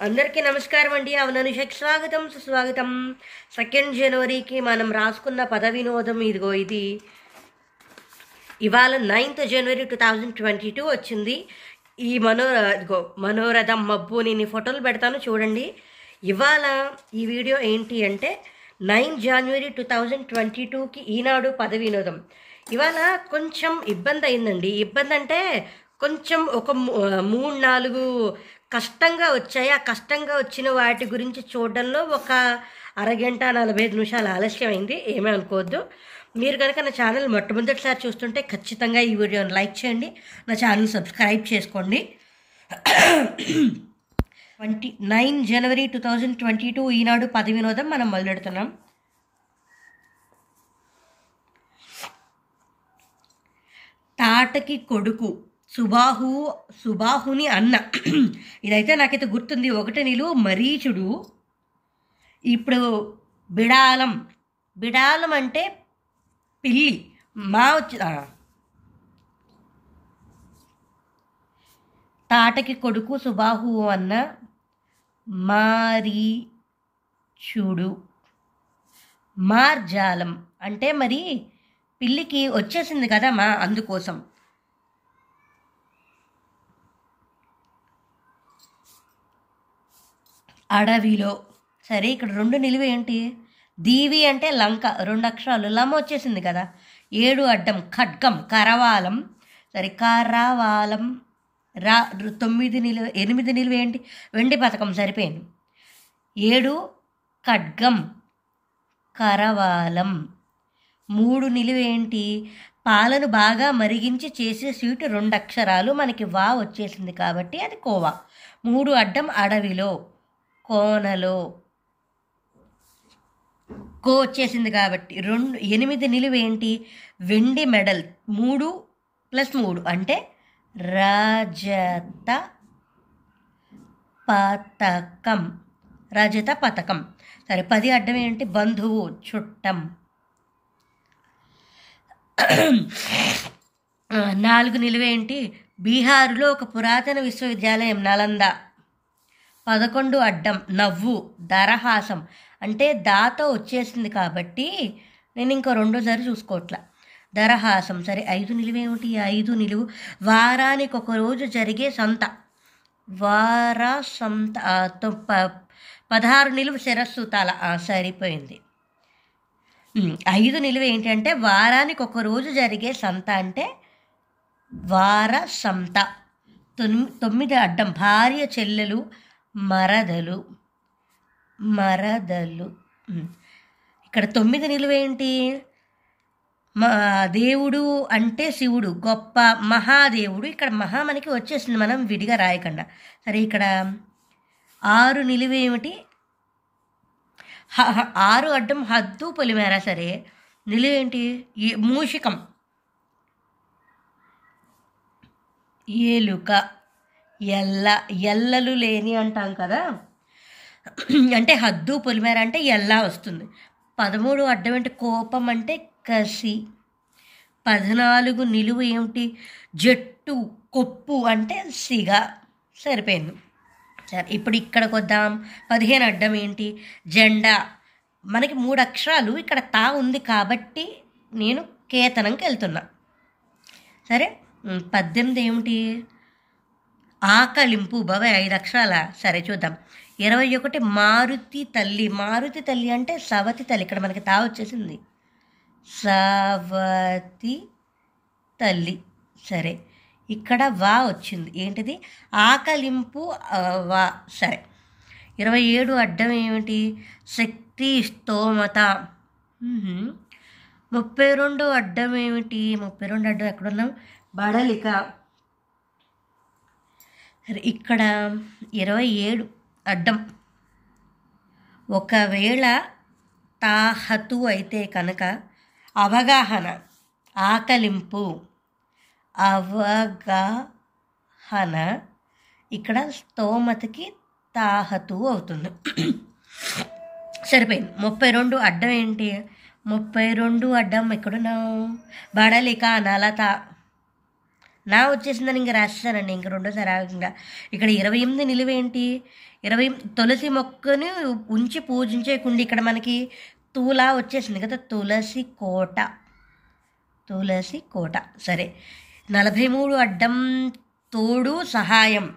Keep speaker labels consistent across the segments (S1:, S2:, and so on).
S1: అందరికీ నమస్కారం అండి. అవననుషకి స్వాగతం సుస్వాగతం. సెకండ్ జనవరికి మనం రాసుకున్న పద వినోదం ఇదిగో ఇది. ఇవాళ ninth January two thousand twenty two వచ్చింది. ఈ మనో ఇదిగో మనోరథం మబ్బు నేను ఫోటోలు పెడతాను చూడండి. ఇవాళ ఈ వీడియో ఏంటి అంటే nine January two thousand twenty టూకి ఈనాడు పద వినోదం ఇవాళ కొంచెం ఇబ్బంది అయిందండి. ఇబ్బంది అంటే కొంచెం ఒక మూ- మూడు నాలుగు కష్టంగా వచ్చాయి. ఆ కష్టంగా వచ్చిన వాటి గురించి చూడడంలో ఒక అరగంట నలభై ఐదు నిమిషాలు ఆలస్యం అయింది ఏమీ అనుకోవద్దు. మీరు కనుక నా ఛానల్ మొట్టమొదటిసారి చూస్తుంటే ఖచ్చితంగా ఈ వీడియోని లైక్ చేయండి. నా ఛానల్ సబ్స్క్రైబ్ చేసుకోండి. Twenty nine January two thousand twenty two Eenadu పది వినోదం మనం మొదలెడుతున్నాం. తాటకి కొడుకు సుబాహు సుబాహుని అన్న. ఇదైతే నాకైతే గుర్తుంది. ఒకటి నిలువు మరీచుడు. ఇప్పుడు బిడాలం. బిడాలం అంటే పిల్లి. మా వచ్చి తాటకి కొడుకు సుబాహు అన్న మారీచుడు. మార్జాలం. అంటే మరి పిల్లికి వచ్చేసింది కదా మా అందుకోసం. అడవిలో. సరే ఇక్కడ రెండు నిలువ ఏంటి? దీవి అంటే లంక రెండు అక్షరాలు. లమ వచ్చేసింది కదా. ఏడు అడ్డం ఖడ్గం కరవాలం. సరే కరవాలం. రా తొమ్మిది నిలువ ఎనిమిది నిలువ ఏంటి? వెండి పథకం సరిపోయింది. ఏడు ఖడ్గం కరవాలం. మూడు నిలువేంటి పాలను బాగా మరిగించి చేసే స్వీట్ రెండు అక్షరాలు. మనకి వా వచ్చేసింది కాబట్టి అది కోవా. మూడు అడ్డం అడవిలో. కోనలో. కో వచ్చేసింది కాబట్టి రెండు ఎనిమిది నిలువేంటి వెండి మెడల్ మూడు ప్లస్ మూడు అంటే రజత పతకం. రజత పతకం. సరే పది అడ్డం ఏంటి? బంధువు చుట్టం. నాలుగు నిలువేంటి బీహారులో ఒక పురాతన విశ్వవిద్యాలయం నలంద. పదకొండు అడ్డం నవ్వు దరహాసం అంటే దాతో వచ్చేసింది కాబట్టి నేను ఇంకో రెండోసారి చూసుకోవట్లా. దరహాసం సరే ఐదు నిలువేమిటి ఈ ఐదు నిలువు. వారానికి ఒక రోజు జరిగే సంత. వార సంత తొ- ప- పదహారు నిలువు శిరస్సు తల సరిపోయింది. ఐదు నిలువ ఏంటంటే వారానికి ఒక రోజు జరిగే సంత అంటే వార సంత. తొమ్మి- తొమ్మిది అడ్డం భార్య చెల్లెలు మరదలు. మరదలు. ఇక్కడ తొమ్మిది నిలువేంటి? మా దేవుడు అంటే శివుడు గొప్ప మహాదేవుడు. ఇక్కడ మహా మనకి వచ్చేసింది మనం విడిగా రాయకుండా. సరే ఇక్కడ ఆరు నిలువేమిటి? ఆరు అడ్డం హద్దు పొలిమేరా. సరే నిలువేంటి? ఏ- మూషికం. ఏలుక. ఎల్ల ఎల్లలు లేని అంటాం కదా? అంటే హద్దు పొలిమేర అంటే ఎల్లా వస్తుంది. పదమూడు అడ్డం ఏంటి కోపం అంటే కసి. పద్నాలుగు నిలువు ఏమిటి? జట్టు కొప్పు అంటే సిగ. సరిపోయింది. సరే ఇప్పుడు ఇక్కడికి వద్దాం. పదిహేను అడ్డం ఏంటి? జెండా. మనకి మూడు అక్షరాలు ఇక్కడ తా ఉంది కాబట్టి నేను కేతనంకి వెళ్తున్నా. సరే పద్దెనిమిది ఏమిటి? ఆకలింపు. భవే ఐదు అక్షరాల. సరే చూద్దాం. ఇరవై ఒకటి మారుతి తల్లి. మారుతి తల్లి అంటే సవతి తల్లి. ఇక్కడ మనకి తా వచ్చేసింది. సవతి తల్లి. సరే. ఇక్కడ వా వచ్చింది. ఏంటిది? ఆకలింపు వా. సరే. ఇరవై ఏడు అడ్డం ఏమిటి? శక్తి స్తోమత. ముప్పై రెండు అడ్డం ఏమిటి? ముప్పై రెండు అడ్డం ఎక్కడున్నాం? బడలిక. ఇక్కడ ఇరవై ఏడు అడ్డం. ఒకవేళ తాహతు అయితే కనుక అవగాహన ఆకలింపు అవగాహన ఇక్కడ స్తోమతకి తాహతు అవుతుంది. సరిపోయింది. ముప్పై రెండు అడ్డం ఏంటి? ముప్పై రెండు అడ్డం ఎక్కడున్నావు? బడలిక నలత. నా వచ్చేసిందని ఇంకా రాస్తానండి ఇంక రెండోసారి ఆగంగా. ఇక్కడ ఇరవై ఎనిమిది నిలువేంటి? ఇరవై తులసి మొక్కని ఉంచి పూజించేకుండి ఇక్కడ మనకి తూలా వచ్చేసింది కదా తులసి కోట. తులసి కోట. సరే. నలభై మూడు అడ్డం తోడు సహాయం.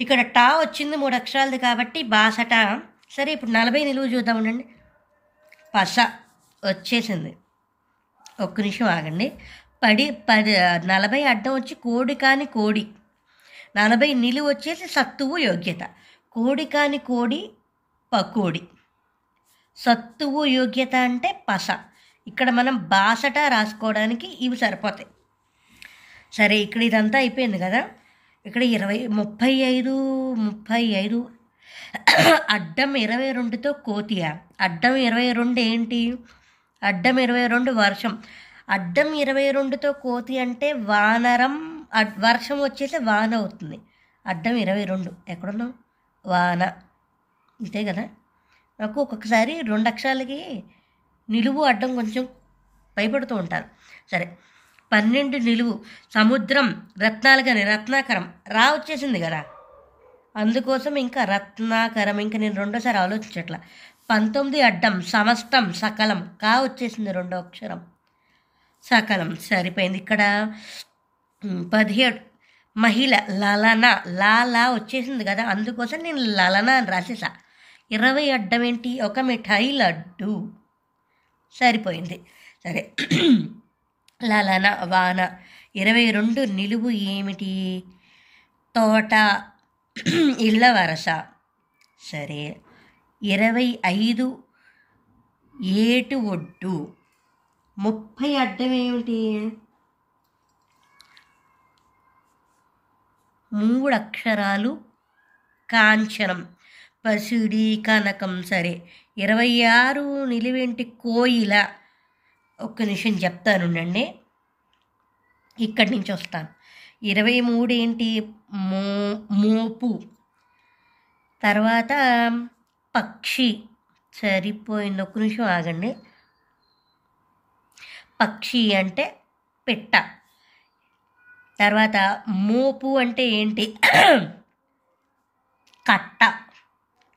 S1: ఇక్కడ టా వచ్చింది మూడు అక్షరాలది కాబట్టి బాసట. సరే ఇప్పుడు నలభై నిలువ చూద్దాం ఉండండి. పస వచ్చేసింది. ఒక్క నిమిషం ఆగండి. పడి పది నలభై అడ్డం వచ్చి కోడి కాని కోడి. నలభై నిలువ వచ్చేసి సత్తువు యోగ్యత. కోడి కాని కోడి పకోడి. సత్తువు యోగ్యత అంటే పస. ఇక్కడ మనం బాసట రాసుకోవడానికి ఇవి సరిపోతాయి. సరే ఇక్కడ ఇదంతా అయిపోయింది కదా? ఇక్కడ ఇరవై ముప్పై ఐదు ముప్పై ఐదు. అడ్డం ఇరవై రెండుతో కోతియా. అడ్డం ఇరవై రెండు ఏంటి? అడ్డం ఇరవై రెండు వర్షం. అడ్డం ఇరవై రెండుతో కోతి అంటే వానరం అడ్- వర్షం వచ్చేసి వాన అవుతుంది. అడ్డం ఇరవై రెండు. ఎక్కడున్నావు? వాన. అంతే కదా? నాకు ఒక్కొక్కసారి రెండు అక్షరాలకి నిలువు అడ్డం కొంచెం భయపడుతూ ఉంటారు సరే పన్నెండు నిలువు. సముద్రం రత్నాలు కానీ రత్నాకరం. రా వచ్చేసింది కదా? అందుకోసం ఇంకా రత్నాకరం. ఇంకా నేను రెండోసారి ఆలోచించట్ల. పంతొమ్మిది అడ్డం సమస్తం సకలం. కా వచ్చేసింది రెండో అక్షరం? సకలం సరిపోయింది. ఇక్కడ పదిహేడు మహిళ లలన లాలా వచ్చేసింది కదా అందుకోసం నేను లలన అని రాసేసా. ఇరవై అడ్డం ఏంటి? ఒక మిఠాయి లడ్డు. సరిపోయింది. సరే. లలన వాన ఇరవై రెండు నిలువు ఏమిటి? తోట ఇళ్ళ వరస. సరే. ఇరవై ఐదు ఏటు ఒడ్డు. ముప్పై అడ్డం ఏమిటి? మూడు అక్షరాలు కాంచనం పసిడి కనకం సరే. ఇరవై ఆరు నిలువెంటి కోయిల? ఒక్క నిమిషం చెప్తానుండండి ఇక్కడి నుంచి వస్తాను. ఇరవై మూడు ఏంటి? మో మోపు. తర్వాత పక్షి. సరిపోయింది. ఒక్క నిమిషం ఆగండి. పక్షి అంటే పిట్ట. తర్వాత మోపు అంటే ఏంటి? కట్ట.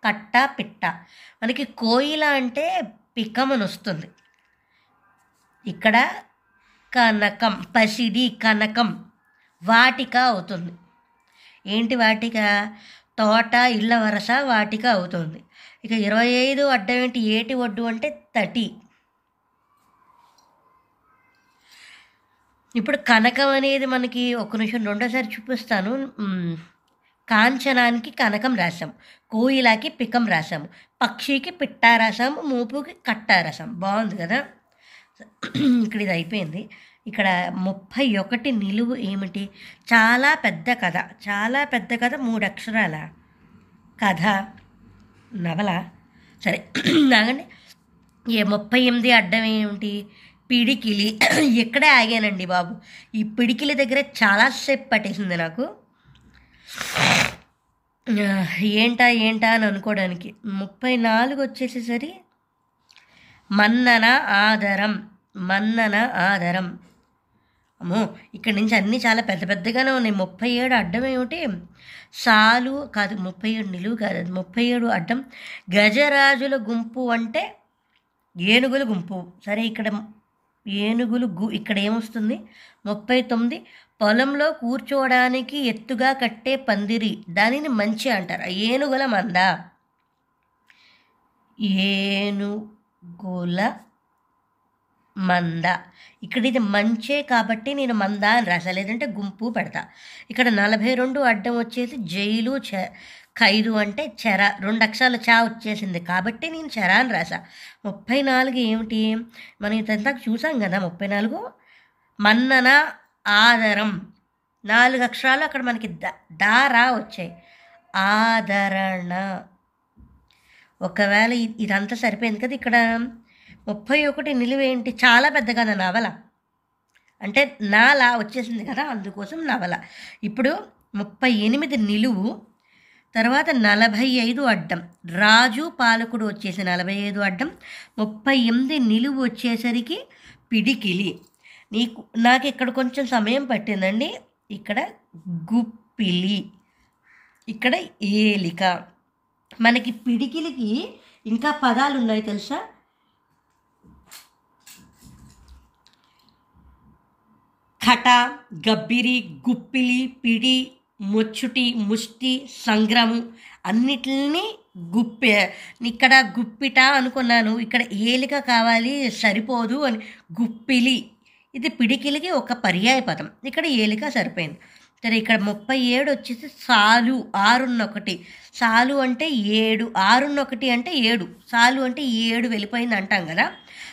S1: కట్ట పిట్ట. మనకి కోయిల అంటే పిక్కమని వస్తుంది ఇక్కడ కనకం పసిడి కనకం వాటిక అవుతుంది. ఏంటి వాటిక? తోట ఇళ్ళ వరస వాటిక అవుతుంది. ఇక ఇరవై ఐదు అడ్డం ఏంటి? ఏటి ఒడ్డు అంటే తటి. ఇప్పుడు కనకం అనేది మనకి ఒక నిమిషం రెండోసారి చూపిస్తాను. కాంచనానికి కనకం రాసాం కోయిలాకి పికం రాసాము పక్షికి పిట్టా రాసాము మూపుకి కట్టా రాసాం బాగుంది కదా? ఇక్కడ ఇది అయిపోయింది. ఇక్కడ ముప్పై ఒకటి నిలువు ఏమిటి? చాలా పెద్ద కథ చాలా పెద్ద కథ మూడు అక్షరాల కథ నవల. సరే నాగండి ఏ ముప్పై ఎనిమిది అడ్డం ఏమిటి? పిడికిలి ఇక్కడే ఆగానండి బాబు. ఈ పిడికిలి దగ్గర చాలాసేపు పట్టేసింది నాకు. ఏంటా ఏంటా అని అనుకోవడానికి. ముప్పై నాలుగు వచ్చేసేసరి మన్నన ఆదరం మన్నన ఆదరం. అమ్మో ఇక్కడి నుంచి అన్నీ చాలా పెద్ద పెద్దగానే ఉన్నాయి. ముప్పై ఏడు అడ్డం ఏమిటి? సాలు కాదు ముప్పై ఏడు నిలువు కాదు అది ముప్పై ఏడు అడ్డం. గజరాజుల గుంపు అంటే ఏనుగుల గుంపు. సరే ఇక్కడ ఏనుగులు గు ఇక్కడ ఏమొస్తుంది? ముప్పై తొమ్మిది. పొలంలో కూర్చోవడానికి ఎత్తుగా కట్టే పందిరి. దానిని మంచి అంటారు. ఏనుగుల మంద. ఏనుగుల మంద. ఇక్కడ ఇది మంచే కాబట్టి నేను మంద అని రాసా లేదంటే గుంపు పెడతా. ఇక్కడ నలభై రెండు అడ్డం వచ్చేసి జైలు ఖైరు ఖైదు అంటే చెర. రెండు అక్షరాల చా వచ్చేసింది. కాబట్టి నేను చెర అని రాసా ముప్పై నాలుగు ఏమిటి? మనం ఇంతకు చూసాం కదా ముప్పై నాలుగు. మన్నన ఆదరం. నాలుగు అక్షరాలు అక్కడ మనకి ద దారా వచ్చాయి. ఆదరణ. ఒకవేళ ఇదంతా సరిపోయింది కదా ఇక్కడ. ముప్పై ఒకటి నిలువేంటి చాలా పెద్ద కదా నవల. అంటే నాలా వచ్చేసింది కదా అందుకోసం నవల. ఇప్పుడు ముప్పై ఎనిమిది నిలువు. తర్వాత నలభై ఐదు అడ్డం. రాజు పాలకుడు వచ్చేసి నలభై ఐదు అడ్డం. ముప్పై ఎనిమిది నిలువు వచ్చేసరికి పిడికిలి. నీకు నాకు ఇక్కడ కొంచెం సమయం పట్టిందండి. ఇక్కడ గుప్పిలి. ఇక్కడ ఏలిక. మనకి పిడికిలికి ఇంకా పదాలు ఉన్నాయి తెలుసా? ఖట గబ్బిరి గుప్పిలి పిడి ముచ్చుటి ముష్టి సంగ్రము అన్నిటిని గుప్పె. ఇక్కడ గుప్పిట అనుకున్నాను. ఇక్కడ ఏలిక కావాలి సరిపోదు అని. గుప్పిలి. ఇది పిడికిలికి ఒక పర్యాయ పదం. ఇక్కడ ఏలిక సరిపోయింది. సరే ఇక్కడ ముప్పై ఏడు వచ్చేసి సాలు ఆరున్నొకటి. సాలు అంటే ఏడు ఆరున్నొకటి అంటే ఏడు. సాలు అంటే ఏడు వెళ్ళిపోయింది అంటాం కదా?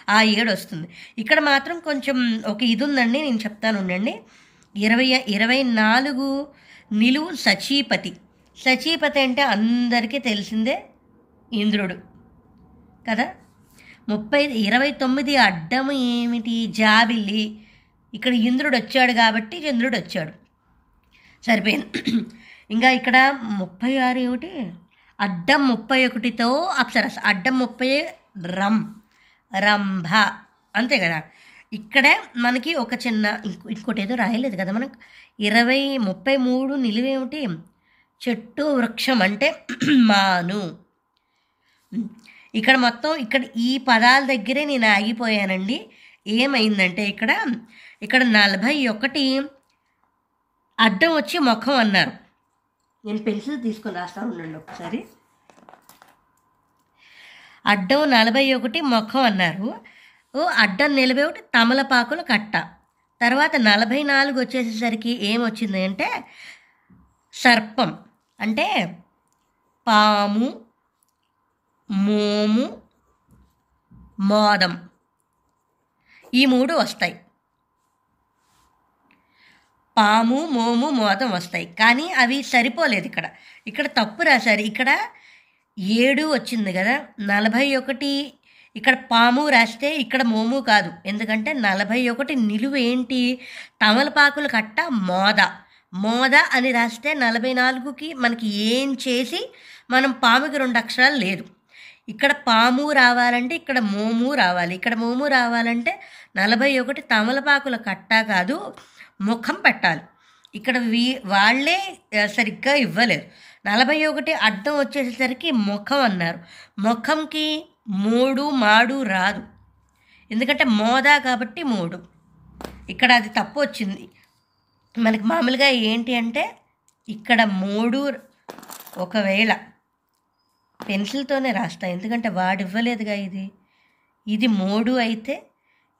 S1: ఆ ఏడు వస్తుంది. ఇక్కడ మాత్రం కొంచెం ఒక ఇది ఉందండి నేను చెప్తాను ఉండండి. ఇరవై ఇరవై నాలుగు నిలువు సచీపతి. సచీపతి అంటే అందరికీ తెలిసిందే ఇంద్రుడు. కదా? ముప్పై ఇరవై తొమ్మిది అడ్డము ఏమిటి? జాబిల్లి. ఇక్కడ ఇంద్రుడు వచ్చాడు కాబట్టి చంద్రుడు వచ్చాడు. సరిపోయింది. ఇంకా ఇక్కడ ముప్పై ఆరు ఏమిటి? అడ్డం ముప్పై ఒకటితో అప్సరస్. అడ్డం ముప్పై రం. రంభ. అంతే కదా? ఇక్కడే మనకి ఒక చిన్న ఇంకో ఇంకోటి ఏదో రాయలేదు కదా మనం ఇరవై ముప్పై మూడు నిలువేమిటి? చెట్టు వృక్షం అంటే మాను. ఇక్కడ మొత్తం ఇక్కడ ఈ పదాల దగ్గరే నేను ఆగిపోయానండి. ఏమైందంటే ఇక్కడ ఇక్కడ నలభై ఒకటి అడ్డం వచ్చి ముఖం అన్నారు. నేను పెన్సిల్ తీసుకొని రాస్తా ఉండండి ఒకసారి. అడ్డం నలభై ఒకటి ముఖం అన్నారు. ఓ అడ్డం నలభై ఒకటి తమలపాకులు కట్ట. తర్వాత నలభై నాలుగు వచ్చేసేసరికి ఏమొచ్చింది అంటే సర్పం. అంటే పాము మోము మోదం. ఈ మూడు వస్తాయి. పాము మోము మోదం వస్తాయి. కానీ అవి సరిపోలేదు ఇక్కడ. ఇక్కడ తప్పు రాశారు. ఇక్కడ ఏడు వచ్చింది కదా. నలభై ఒకటి ఇక్కడ పాము రాస్తే ఇక్కడ మోము కాదు. ఎందుకంటే నలభై ఒకటి నిలువ ఏంటి? తమలపాకుల కట్ట మోద. మోద అని రాస్తే నలభై నాలుగుకి మనకి ఏం చేసి మనం పాముకి రెండు అక్షరాలు లేదు. ఇక్కడ పాము రావాలంటే ఇక్కడ మోము రావాలి. ఇక్కడ మోము రావాలంటే నలభై ఒకటి తమలపాకుల కట్ట కాదు ముఖం పెట్టాలి. ఇక్కడ వీ వాళ్ళే సరిగ్గా ఇవ్వలేదు నలభై ఒకటి అడ్డం వచ్చేసరికి ముఖం అన్నారు. ముఖంకి మూడు మాడు రాదు. ఎందుకంటే మోదా కాబట్టి మూడు. ఇక్కడ అది తప్పు వచ్చింది. మనకి మామూలుగా ఏంటి అంటే ఇక్కడ మూడు ఒకవేళ పెన్సిల్తోనే రాస్తా. ఎందుకంటే వాడు ఇవ్వలేదుగా ఇది. ఇది మూడు అయితే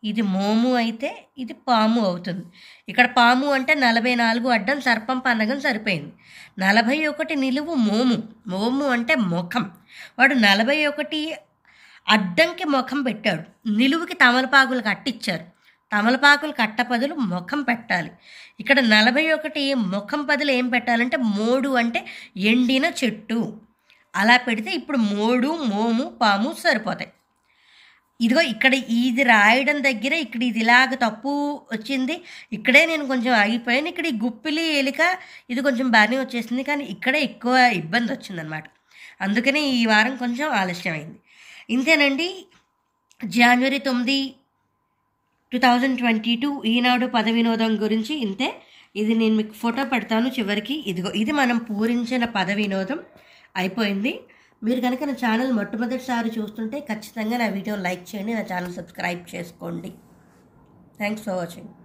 S1: ఇది మోము అయితే ఇది పాము అవుతుంది. ఇక్కడ పాము అంటే నలభై నాలుగు అడ్డం సర్పం పన్నగం సరిపోయింది. నలభై ఒకటి నిలువు మోము. మోము అంటే ముఖం. వాడు నలభై ఒకటి అడ్డంకి ముఖం పెట్టాడు. నిలువుకి తమలపాకులు కట్టిచ్చారు. తమలపాకులు కట్టపదులు ముఖం పెట్టాలి. ఇక్కడ నలభై ఒకటి ముఖం పదులు ఏం పెట్టాలంటే మోడు అంటే ఎండిన చెట్టు. అలా పెడితే ఇప్పుడు మోడు మోము పాము సరిపోతాయి. ఇదిగో ఇక్కడ ఇది రాయడం దగ్గర ఇక్కడ ఇది ఇలాగ తప్పు వచ్చింది. ఇక్కడే నేను కొంచెం ఆగిపోయాను. ఇక్కడ ఈ గుప్పిలి ఎలిక ఇది కొంచెం బాగానే వచ్చేసింది. కానీ ఇక్కడే ఎక్కువ ఇబ్బంది వచ్చిందనమాట అందుకనే ఈ వారం కొంచెం ఆలస్యమైంది. ఇంతేనండి. జనవరి తొమ్మిది two thousand twenty two Eenadu పద వినోదం గురించి ఇంతే. ఇది నేను మీకు ఫోటో పెడతాను చివరికి. ఇదిగో ఇది మనం పూరించిన పద వినోదం అయిపోయింది. మీరు కనుక నా ఛానల్ మొట్టమొదటిసారి చూస్తుంటే ఖచ్చితంగా నా వీడియో లైక్ చేయండి నా ఛానల్ సబ్స్క్రైబ్ చేసుకోండి. Thanks for watching.